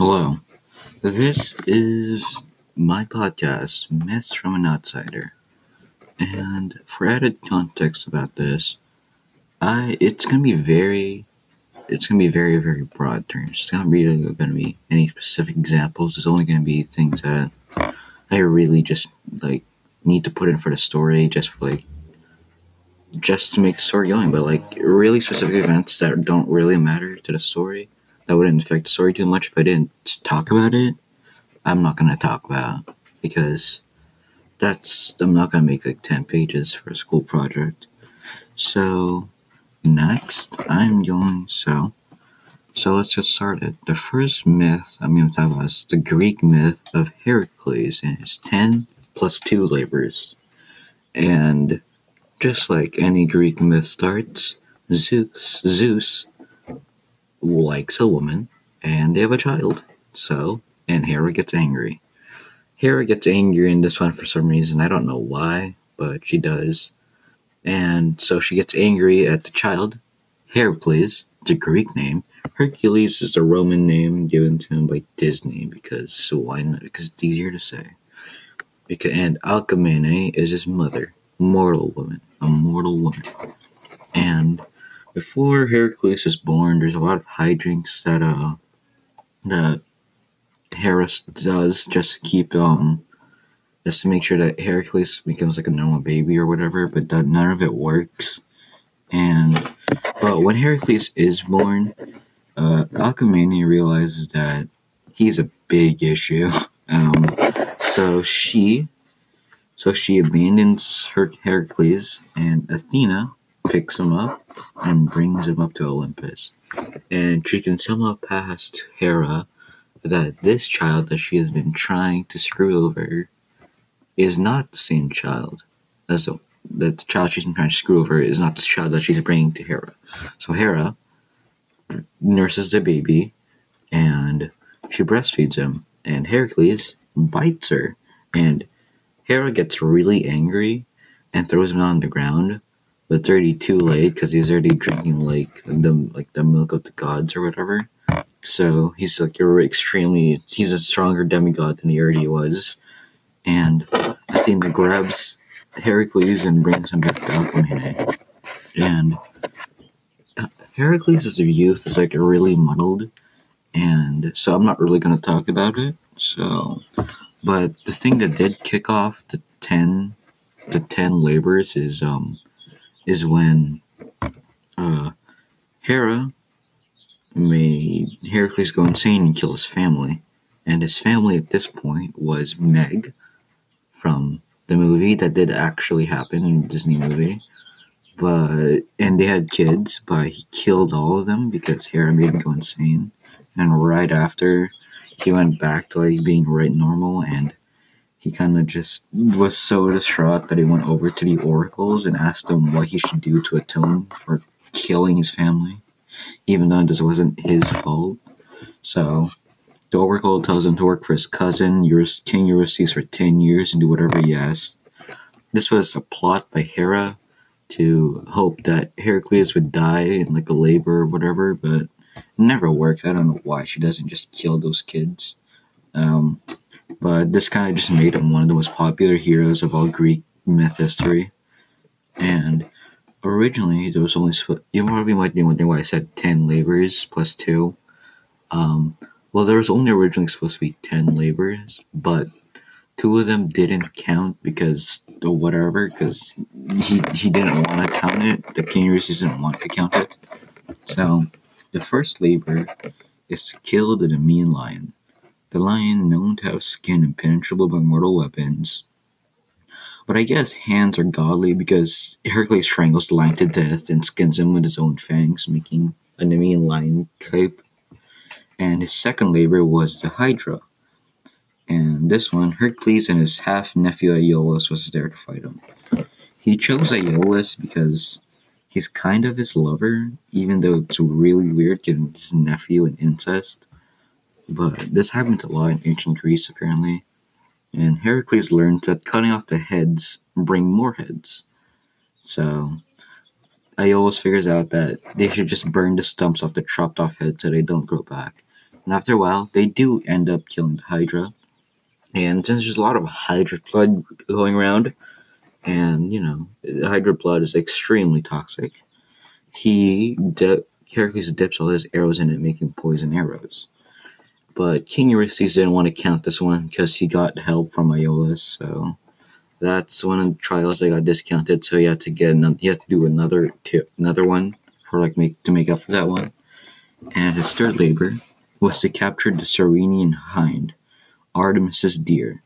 Hello, this is my podcast, Myths from an Outsider. And for added context about this, I it's gonna be very it's gonna be very, very broad terms. It's not really gonna be any specific examples. It's only gonna be things that I really just like need to put in for the story just for like just to make the story going, but like really specific events that don't really matter to the story that wouldn't affect the story too much if I didn't talk about it. I'm not gonna talk about because that's I'm not gonna make like ten pages for a school project. So next I'm going so so let's get started. The first myth I'm gonna talk about is the Greek myth of Heracles and his ten plus two labors. And just like any Greek myth starts, Zeus Zeus likes a woman and they have a child. So, and Hera gets angry. Hera gets angry in this one for some reason. I don't know why, but she does. And so she gets angry at the child, Heracles, it's a Greek name. Hercules is a Roman name given to him by Disney because why not? Because it's easier to say. Because and Alcmene is his mother, mortal woman, a mortal woman. And before Heracles is born, there's a lot of hijinks that uh that Hera does just to keep um just to make sure that Heracles becomes like a normal baby or whatever, but that none of it works. And but when Heracles is born, uh, realizes that he's a big issue. Um, so she, so she abandons her Heracles, and Athena picks him up and brings him up to Olympus. And she can somehow pass to Hera that this child that she has been trying to screw over is not the same child as the, that the child she's been trying to screw over is not the child that she's bringing to Hera. So Hera nurses the baby and she breastfeeds him, and Heracles bites her, and Hera gets really angry and throws him on the ground. But it's already too late because he's already drinking like the like the milk of the gods or whatever. So he's like you're extremely he's a stronger demigod than he already was. And Athena grabs Heracles and brings him back to Alcmene. And Heracles' youth is like really muddled, and so I'm not really gonna talk about it. So, but the thing that did kick off the ten, the ten labors is um, is when uh, Hera made Heracles go insane and kill his family, and his family at this point was Meg from the movie that did actually happen in the Disney movie but and they had kids, but he killed all of them because Hera made him go insane. And right after, he went back to like being right normal, and he kind of just was so distraught that he went over to the oracles and asked them what he should do to atone for killing his family, even though this wasn't his fault. So the oracle tells him to work for his cousin, King Eurystheus, for ten years and do whatever he asks. This was a plot by Hera to hope that Heracles would die in like a labor or whatever, but it never worked. I don't know why she doesn't just kill those kids. Um, but this kind of just made him one of the most popular heroes of all Greek myth history. And originally, there was only you probably might be wondering why I said ten labors plus two. Um, well, there was only originally supposed to be ten labors, but two of them didn't count because or whatever because he, he didn't want to count it the king didn't want to count it so the first labor is to kill the Nemean lion the lion known to have skin impenetrable by mortal weapons but I guess hands are godly because Hercules strangles the lion to death and skins him with his own fangs, making a Nemean lion cape. And his second labor was the Hydra, and this one, Hercules and his half nephew Iolaus was there to fight him. He chose Iolaus because he's kind of his lover, even though it's really weird given his nephew and incest. But this happened a lot in ancient Greece, apparently. And Heracles learned that cutting off the heads bring more heads. So Iolaus figures out that they should just burn the stumps off the chopped off heads so they don't grow back. And after a while, they do end up killing the Hydra. And since there's a lot of Hydra blood going around, and you know, Hydra blood is extremely toxic, he di- Heracles dips all his arrows in it, making poison arrows. But King Eurystheus didn't want to count this one because he got help from Iolaus, so that's one of the trials that got discounted. So he had to get another, he had to do another another one for like make to make up for that one. And his third labor was to capture the Ceryneian hind, Artemis's deer.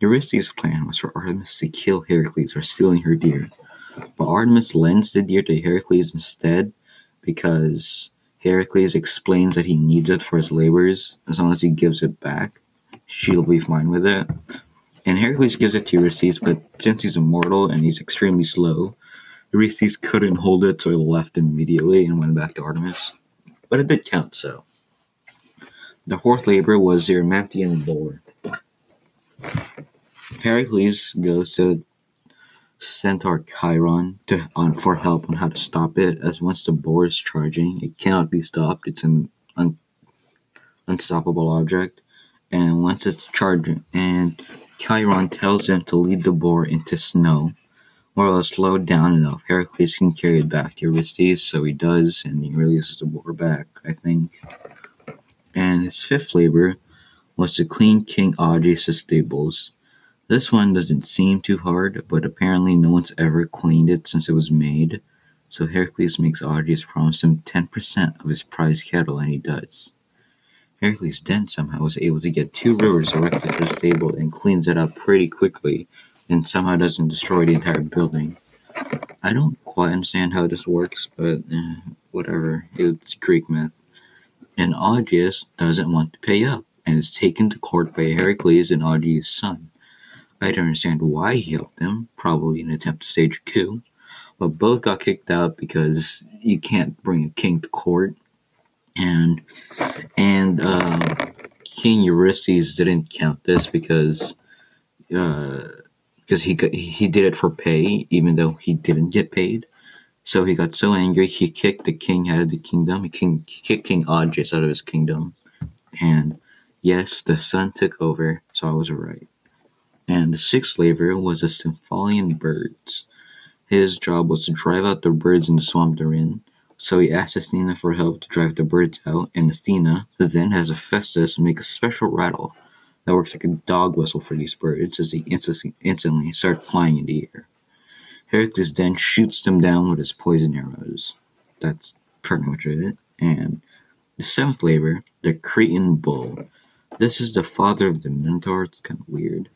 Eurystheus' plan was for Artemis to kill Heracles for stealing her deer, but Artemis lends the deer to Heracles instead because Heracles explains that he needs it for his labors. As long as he gives it back, she'll be fine with it. And Heracles gives it to Eurystheus, but since he's immortal and he's extremely slow, Eurystheus couldn't hold it, so he left immediately and went back to Artemis. But it did count, so. The fourth labor was the Erymanthean boar. Heracles goes to Centaur Chiron to, on for help on how to stop it, as once the boar is charging, it cannot be stopped. It's an un, unstoppable object, and once it's charging, and Chiron tells him to lead the boar into snow, or else slow down enough. Heracles can carry it back to Eurystheus, so he does, and he releases the boar back, I think. And his fifth labor was to clean King Augeas' stables. This one doesn't seem too hard, but apparently no one's ever cleaned it since it was made, so Heracles makes Augeas promise him 10% of his prize cattle, and he does. Heracles then somehow was able to get two rivers directly to the stable and cleans it up pretty quickly, and somehow doesn't destroy the entire building. I don't quite understand how this works, but eh, whatever, it's Greek myth. And Augeas doesn't want to pay up, and is taken to court by Heracles and Augeas' son. I don't understand why he helped them, probably an attempt to stage a coup, but both got kicked out because you can't bring a king to court. And and uh, King Eurystheus didn't count this because uh, because he he did it for pay, even though he didn't get paid. So he got so angry, he kicked the king out of the kingdom. He, king, he kicked King Augeas out of his kingdom, and yes, the sun took over. So I was right. And the sixth slaver was a Stymphalian birds. His job was to drive out the birds in the swamp they're in. So he asked Athena for help to drive the birds out, and Athena then has Hephaestus make a special rattle that works like a dog whistle for these birds as they instantly, instantly start flying in the air. Heracles then shoots them down with his poison arrows. That's pretty much it. And the seventh labor, the Cretan bull. This is the father of the Minotaur. It's kind of weird.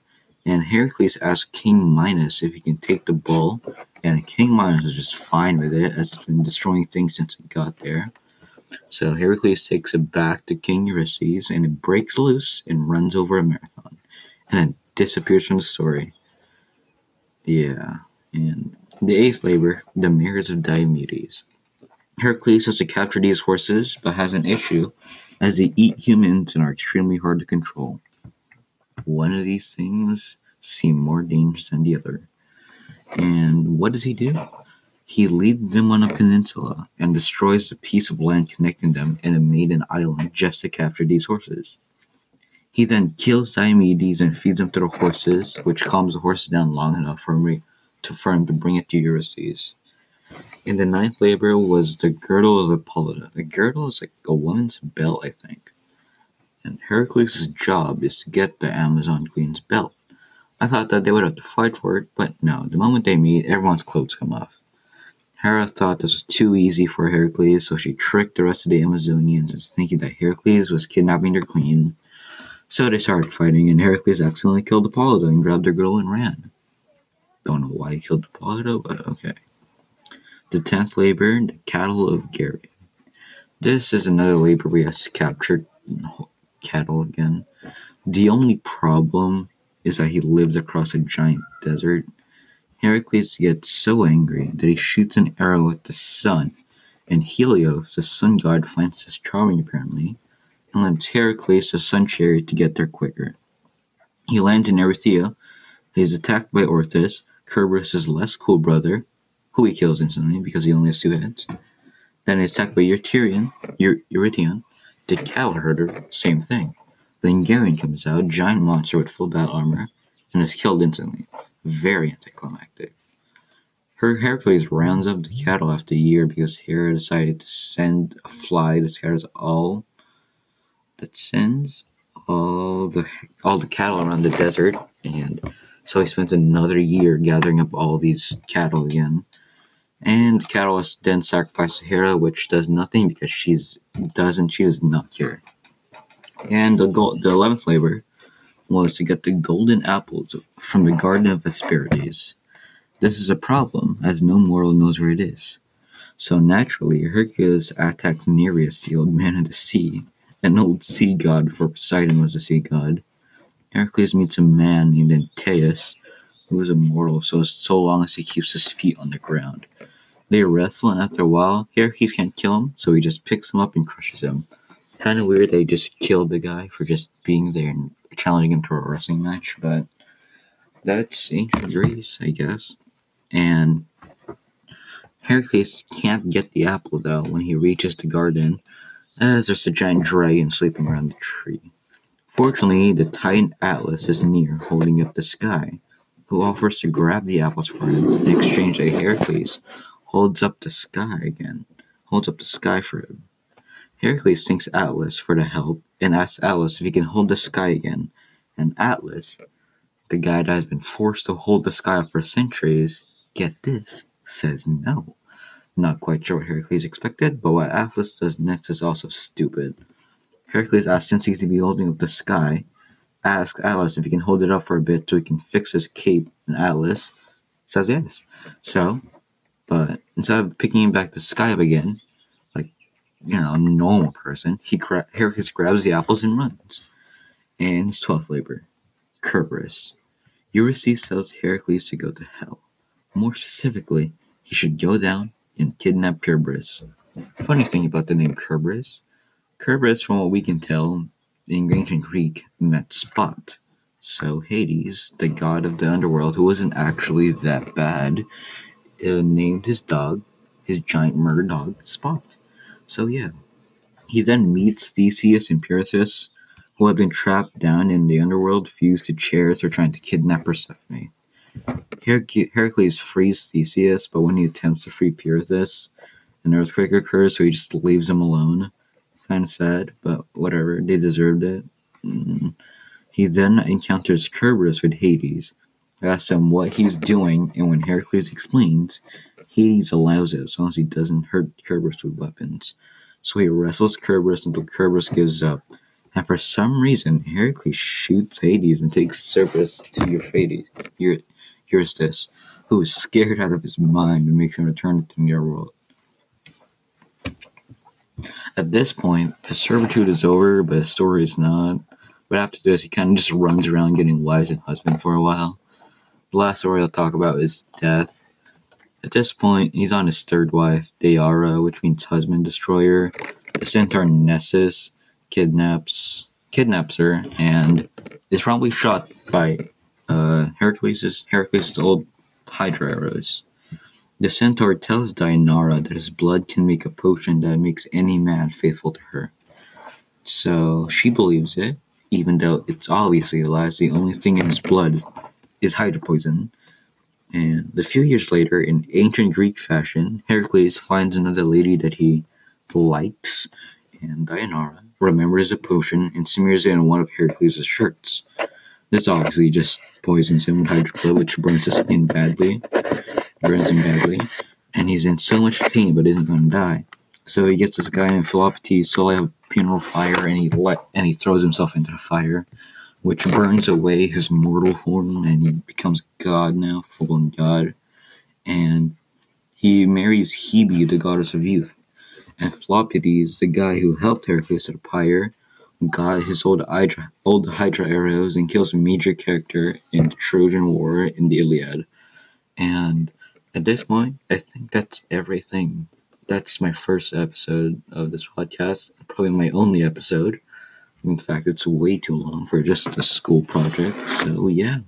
And Heracles asks King Minos if he can take the bull, and King Minos is just fine with it. It's been destroying things since it got there. So Heracles takes it back to King Eurystheus, and it breaks loose and runs over a marathon, and then disappears from the story. Yeah, and the eighth labor, the mares of Diomedes. Heracles has to capture these horses, but has an issue, as they eat humans and are extremely hard to control. One of these things seem more dangerous than the other. And what does he do? He leads them on a peninsula and destroys the piece of land connecting them and a maiden island just to capture these horses. He then kills Diomedes and feeds them to the horses, which calms the horses down long enough for him to, for him to bring it to Ulysses. And the ninth labor was the girdle of Apollo. The girdle is like a woman's belt, I think. And Heracles' job is to get the Amazon Queen's belt. I thought that they would have to fight for it, but no, the moment they meet, everyone's clothes come off. Hera thought this was too easy for Heracles, so she tricked the rest of the Amazonians into thinking that Heracles was kidnapping their queen. So they started fighting, and Heracles accidentally killed Apollo and grabbed their girl and ran. Don't know why he killed Apollo, but okay. The tenth labor, the cattle of Geryon. This is another labor we have to capture cattle again. The only problem is that he lives across a giant desert. Heracles gets so angry that he shoots an arrow at the sun, and Helios, the sun god, finds this charming apparently, and lends Heracles a sun chariot to get there quicker. He lands in Erythea. He is attacked by Orthus, Kerberos' less cool brother, who he kills instantly because he only has two heads. Then he's attacked by Eurytion, Eurytion The cattle herder, same thing. The Hungarian comes out, giant monster with full battle armor, and is killed instantly. Very anticlimactic. Her Hercules rounds up the cattle after a year because Hera decided to send a fly that scatters all that sends all the all the cattle around the desert and so he spends another year gathering up all these cattle again. And Catalyst then sacrifices Hera, which does nothing because she's doesn't she does not care. And the gold, the eleventh labor was to get the golden apples from the Garden of Hesperides. This is a problem, as no mortal knows where it is. So naturally, Hercules attacks Nereus, the old man of the sea, an old sea god, for Poseidon was a sea god. Hercules meets a man named Antaeus, who is immortal so, so long as he keeps his feet on the ground. They wrestle, and after a while, Hercules can't kill him, so he just picks him up and crushes him. Kind of weird they just killed the guy for just being there and challenging him to a wrestling match, but that's ancient Greece, I guess. And Hercules can't get the apple though when he reaches the garden, as there's a giant dragon sleeping around the tree. Fortunately, the Titan Atlas is near, holding up the sky, who offers to grab the apples for him in exchange. A Heracles holds up the sky again, holds up the sky for him. Heracles thanks Atlas for the help and asks Atlas if he can hold the sky again. And Atlas, the guy that has been forced to hold the sky up for centuries, get this, says no. Not quite sure what Heracles expected, but what Atlas does next is also stupid. Heracles asks Since he's to be holding up the sky, asks Atlas if he can hold it up for a bit so he can fix his cape, and Atlas says yes. So, but instead of picking back the sky up again, like you know, a normal person, he Hercules grabs the apples and runs. And his twelfth labor, Kerberos. Ulysses tells Heracles to go to hell. More specifically, he should go down and kidnap Kerberos. Funny thing about the name Kerberos, Kerberos, from what we can tell, in ancient Greek, meant spot. So Hades, the god of the underworld, who wasn't actually that bad, uh, named his dog, his giant murder dog, Spot. So yeah, he then meets Theseus and Pirithous, who have been trapped down in the underworld, fused to chairs, or trying to kidnap Persephone. Heracles frees Theseus, but when he attempts to free Pirithous, an earthquake occurs, so he just leaves him alone. Kind of sad, but whatever. They deserved it. Mm. He then encounters Kerberos with Hades, asks him what he's doing, and when Heracles explains, Hades allows it as long as he doesn't hurt Kerberos with weapons. So he wrestles Kerberos until Kerberos gives up. And for some reason, Heracles shoots Hades and takes Cerberus to Euphrates, Eurystheus, who is scared out of his mind and makes him return to the near world. At this point, his servitude is over, but his story is not. But after this, he kind of just runs around getting wives and husband for a while. The last story I'll talk about is death. At this point, he's on his third wife, Diara, which means husband destroyer. The centaur Nessus kidnaps kidnaps her and is probably shot by uh, Hercules' Hercules' old Hydra arrows. The centaur tells Deianira that his blood can make a potion that makes any man faithful to her. So she believes it, even though it's obviously a lie. The only thing in his blood is Hydra poison. And a few years later, in ancient Greek fashion, Heracles finds another lady that he likes, and Deianira remembers a potion and smears it on one of Heracles' shirts. This obviously just poisons him with hydrochlor, which burns his skin badly, burns him badly, and he's in so much pain but isn't going to die. So he gets this guy in Philoctetes to light a funeral fire, and he let and he throws himself into the fire which burns away his mortal form and he becomes God now, full on God. And he marries Hebe, the goddess of youth. And Philoctetes, the guy who helped Heracles at the pyre, got his old Hydra, old Hydra arrows and kills a major character in the Trojan War in the Iliad. And at this point, I think that's everything. That's my first episode of this podcast, probably my only episode. In fact, it's way too long for just a school project. So, yeah.